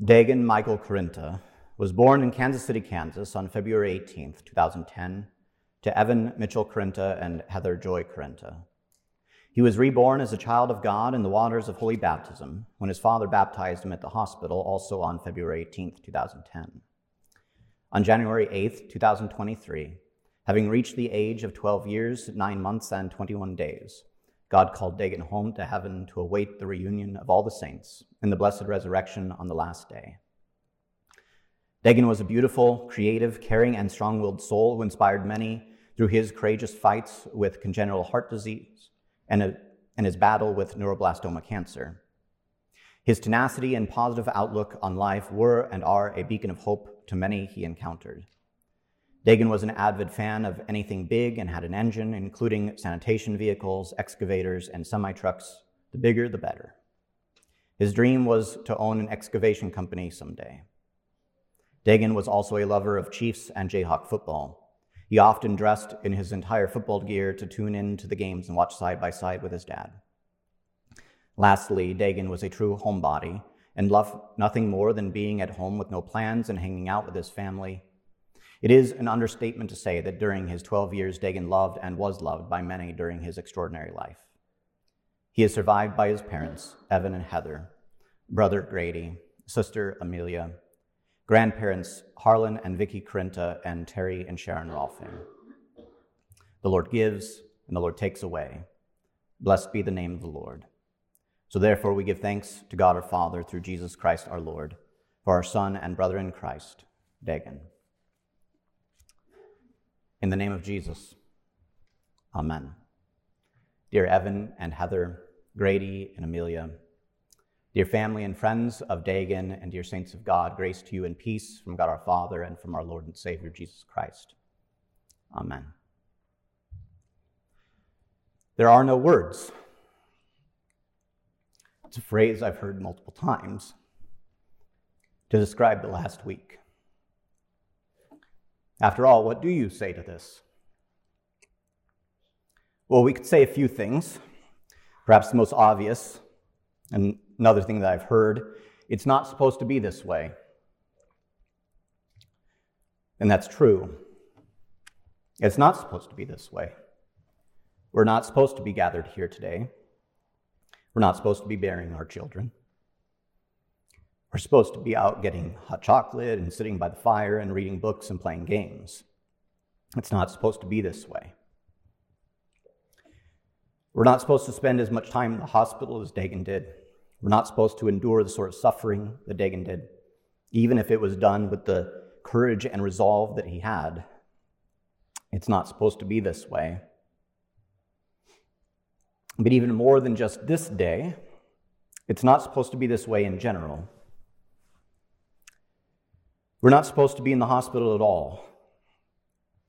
Dagan Michael Corinta was born in Kansas City, Kansas on February 18, 2010, to Evan Mitchell Corinta and Heather Joy Corinta. He was reborn as a child of God in the waters of holy baptism when his father baptized him at the hospital, also on February 18, 2010. On January 8, 2023, having reached the age of 12 years, 9 months, and 21 days, God called Dagan home to heaven to await the reunion of all the saints in the blessed resurrection on the last day. Dagan was a beautiful, creative, caring, and strong willed soul who inspired many through his courageous fights with congenital heart disease and, a, and his battle with neuroblastoma cancer. His tenacity and positive outlook on life were and are a beacon of hope to many he encountered. Dagan was an avid fan of anything big and had an engine, including sanitation vehicles, excavators, and semi trucks. The bigger, the better. His dream was to own an excavation company someday. Dagan was also a lover of Chiefs and Jayhawk football. He often dressed in his entire football gear to tune in to the games and watch side by side with his dad. Lastly, Dagan was a true homebody and loved nothing more than being at home with no plans and hanging out with his family it is an understatement to say that during his 12 years, Dagan loved and was loved by many during his extraordinary life. He is survived by his parents, Evan and Heather, brother Grady, sister Amelia, grandparents Harlan and Vicky Corinta, and Terry and Sharon Rolfing. The Lord gives, and the Lord takes away. Blessed be the name of the Lord. So therefore, we give thanks to God our Father through Jesus Christ our Lord, for our son and brother in Christ, Dagan. In the name of Jesus, Amen. Dear Evan and Heather, Grady and Amelia, dear family and friends of Dagan, and dear saints of God, grace to you and peace from God our Father and from our Lord and Savior Jesus Christ. Amen. There are no words. It's a phrase I've heard multiple times to describe the last week. After all, what do you say to this? Well, we could say a few things. Perhaps the most obvious, and another thing that I've heard, it's not supposed to be this way. And that's true. It's not supposed to be this way. We're not supposed to be gathered here today. We're not supposed to be burying our children. We're supposed to be out getting hot chocolate and sitting by the fire and reading books and playing games. It's not supposed to be this way. We're not supposed to spend as much time in the hospital as Dagan did. We're not supposed to endure the sort of suffering that Dagan did, even if it was done with the courage and resolve that he had. It's not supposed to be this way. But even more than just this day, it's not supposed to be this way in general. We're not supposed to be in the hospital at all.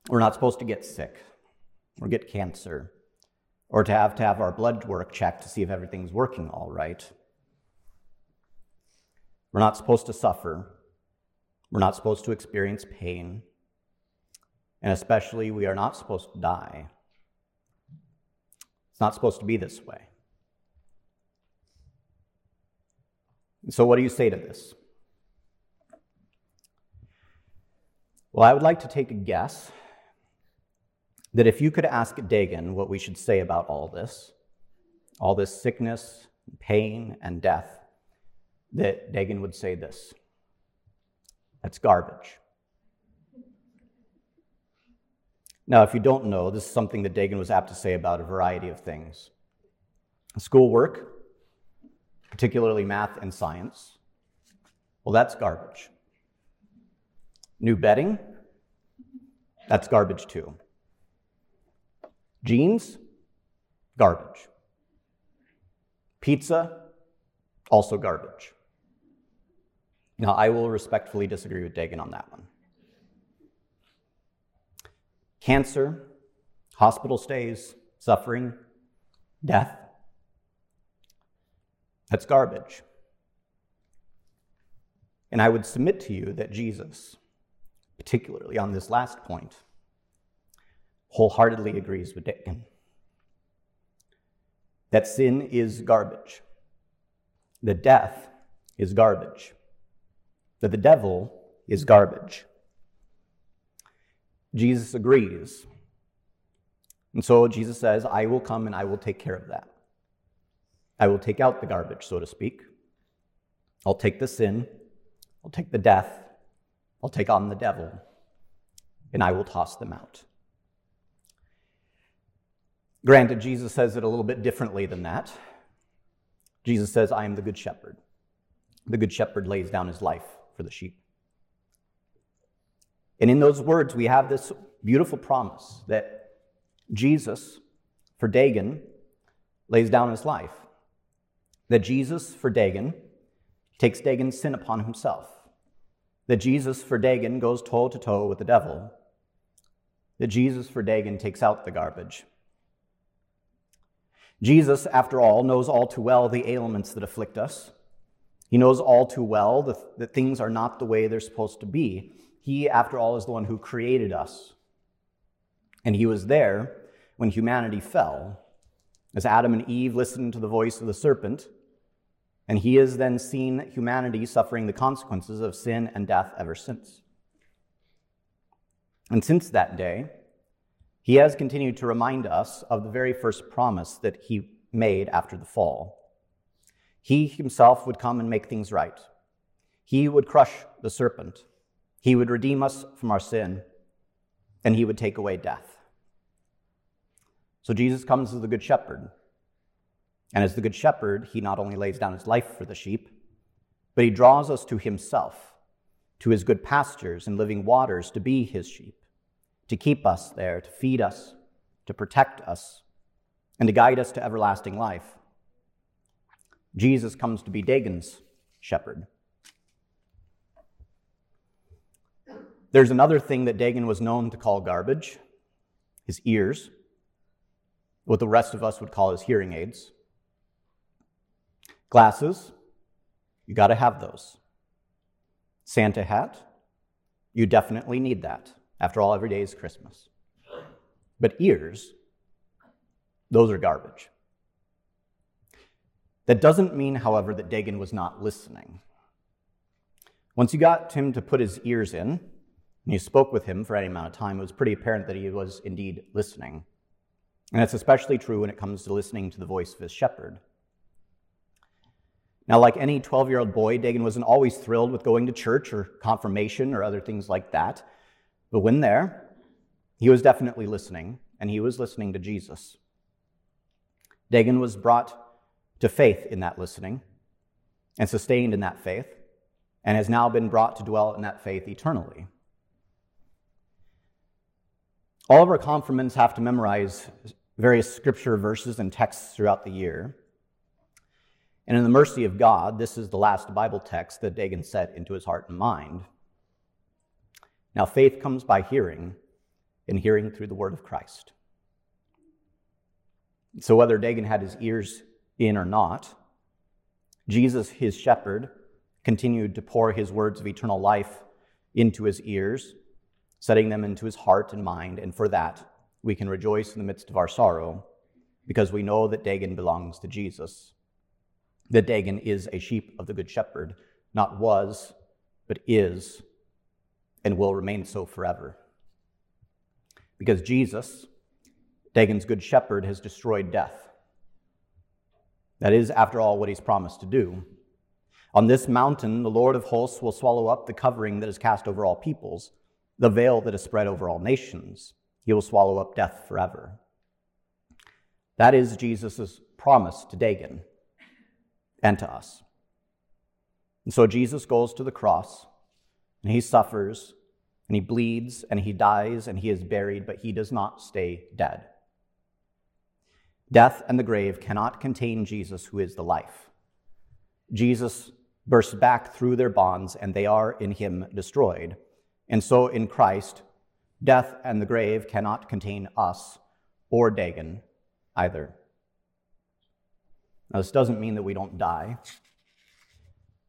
We're not supposed to get sick or get cancer or to have to have our blood work checked to see if everything's working all right. We're not supposed to suffer. We're not supposed to experience pain. And especially, we are not supposed to die. It's not supposed to be this way. So, what do you say to this? Well, I would like to take a guess that if you could ask Dagan what we should say about all this, all this sickness, pain, and death, that Dagan would say this that's garbage. Now, if you don't know, this is something that Dagan was apt to say about a variety of things schoolwork, particularly math and science. Well, that's garbage. New bedding, that's garbage too. Jeans, garbage. Pizza, also garbage. Now, I will respectfully disagree with Dagan on that one. Cancer, hospital stays, suffering, death, that's garbage. And I would submit to you that Jesus, particularly on this last point, wholeheartedly agrees with Dagan. That sin is garbage, that death is garbage, that the devil is garbage. Jesus agrees. And so Jesus says, I will come and I will take care of that. I will take out the garbage, so to speak. I'll take the sin, I'll take the death, I'll take on the devil, and I will toss them out. Granted, Jesus says it a little bit differently than that. Jesus says, I am the good shepherd. The good shepherd lays down his life for the sheep. And in those words, we have this beautiful promise that Jesus, for Dagan, lays down his life. That Jesus, for Dagan, takes Dagan's sin upon himself. That Jesus, for Dagan, goes toe to toe with the devil. That Jesus, for Dagan, takes out the garbage. Jesus, after all, knows all too well the ailments that afflict us. He knows all too well that, that things are not the way they're supposed to be. He, after all, is the one who created us. And he was there when humanity fell, as Adam and Eve listened to the voice of the serpent, and he has then seen humanity suffering the consequences of sin and death ever since. And since that day, he has continued to remind us of the very first promise that he made after the fall. He himself would come and make things right. He would crush the serpent. He would redeem us from our sin, and he would take away death. So Jesus comes as the Good Shepherd. And as the Good Shepherd, he not only lays down his life for the sheep, but he draws us to himself, to his good pastures and living waters to be his sheep, to keep us there, to feed us, to protect us, and to guide us to everlasting life. Jesus comes to be Dagan's shepherd. There's another thing that Dagan was known to call garbage his ears, what the rest of us would call his hearing aids. Glasses, you got to have those. Santa hat, you definitely need that. After all, every day is Christmas. But ears, those are garbage. That doesn't mean, however, that Dagan was not listening. Once you got him to put his ears in, and you spoke with him for any amount of time, it was pretty apparent that he was indeed listening. And that's especially true when it comes to listening to the voice of his shepherd. Now, like any 12 year old boy, Dagan wasn't always thrilled with going to church or confirmation or other things like that. But when there, he was definitely listening, and he was listening to Jesus. Dagan was brought to faith in that listening and sustained in that faith, and has now been brought to dwell in that faith eternally. All of our confirmants have to memorize various scripture verses and texts throughout the year. And in the mercy of God, this is the last Bible text that Dagan set into his heart and mind. Now, faith comes by hearing, and hearing through the word of Christ. So, whether Dagan had his ears in or not, Jesus, his shepherd, continued to pour his words of eternal life into his ears setting them into his heart and mind, and for that we can rejoice in the midst of our sorrow, because we know that Dagan belongs to Jesus. That Dagan is a sheep of the Good Shepherd, not was, but is, and will remain so forever. Because Jesus, Dagan's Good Shepherd, has destroyed death. That is, after all, what he's promised to do. On this mountain, the Lord of hosts will swallow up the covering that is cast over all peoples the veil that is spread over all nations. He will swallow up death forever. That is Jesus' promise to Dagan and to us. And so Jesus goes to the cross and he suffers and he bleeds and he dies and he is buried, but he does not stay dead. Death and the grave cannot contain Jesus, who is the life. Jesus bursts back through their bonds and they are in him destroyed. And so in Christ, death and the grave cannot contain us or Dagan either. Now, this doesn't mean that we don't die,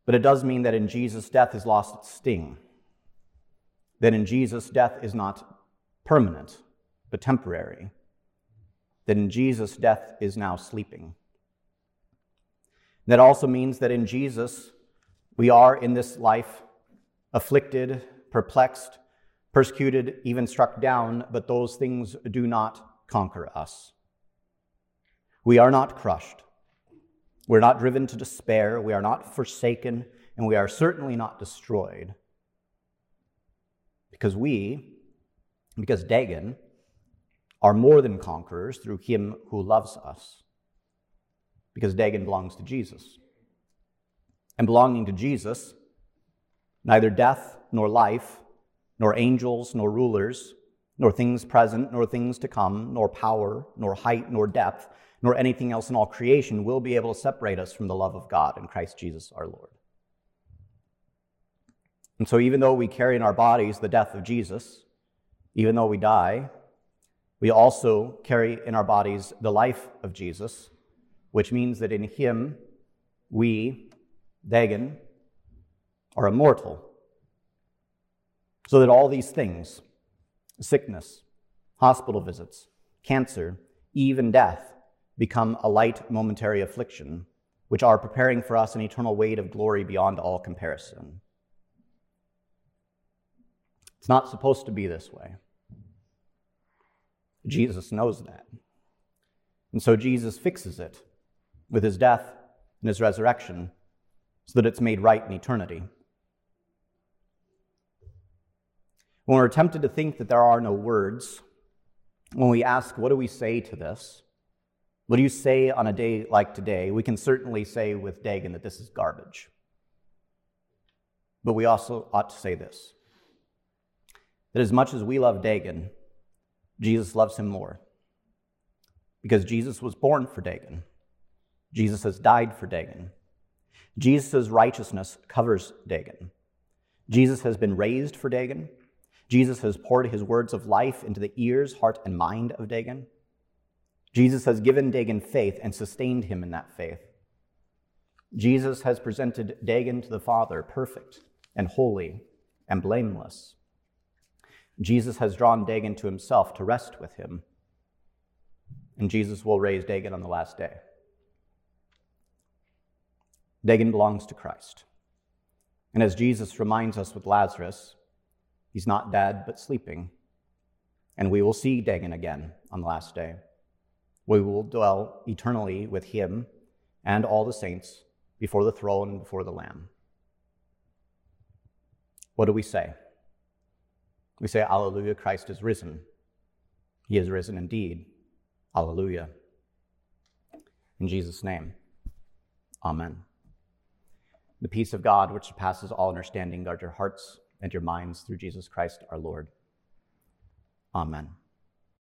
but it does mean that in Jesus, death has lost its sting. That in Jesus, death is not permanent, but temporary. That in Jesus, death is now sleeping. That also means that in Jesus, we are in this life afflicted, perplexed, persecuted, even struck down, but those things do not conquer us. We are not crushed. We're not driven to despair. We are not forsaken. And we are certainly not destroyed. Because we, because Dagan, are more than conquerors through him who loves us. Because Dagan belongs to Jesus. And belonging to Jesus, neither death nor life, nor angels nor rulers, nor things present, nor things to come, nor power, nor height, nor depth, nor anything else in all creation will be able to separate us from the love of God in Christ Jesus our Lord. And so, even though we carry in our bodies the death of Jesus, even though we die, we also carry in our bodies the life of Jesus, which means that in Him we, Dagan, are immortal. So that all these things sickness, hospital visits, cancer, even death become a light momentary affliction, which are preparing for us an eternal weight of glory beyond all comparison. It's not supposed to be this way. Jesus knows that. And so Jesus fixes it with his death and his resurrection so that it's made right in eternity. When we're tempted to think that there are no words, when we ask, what do we say to this? What do you say on a day like today? We can certainly say with Dagan that this is garbage. But we also ought to say this that as much as we love Dagan, Jesus loves him more. Because Jesus was born for Dagan, Jesus has died for Dagan. Jesus' righteousness covers Dagan. Jesus has been raised for Dagan. Jesus has poured his words of life into the ears, heart, and mind of Dagan. Jesus has given Dagan faith and sustained him in that faith. Jesus has presented Dagan to the Father perfect and holy and blameless. Jesus has drawn Dagan to himself to rest with him. And Jesus will raise Dagan on the last day. Dagan belongs to Christ. And as Jesus reminds us with Lazarus, He's not dead, but sleeping. And we will see Dagan again on the last day. We will dwell eternally with him and all the saints before the throne and before the Lamb. What do we say? We say, Alleluia, Christ is risen. He is risen indeed. Alleluia. In Jesus' name, Amen. The peace of God, which surpasses all understanding, guard your hearts and your minds through Jesus Christ our Lord. Amen.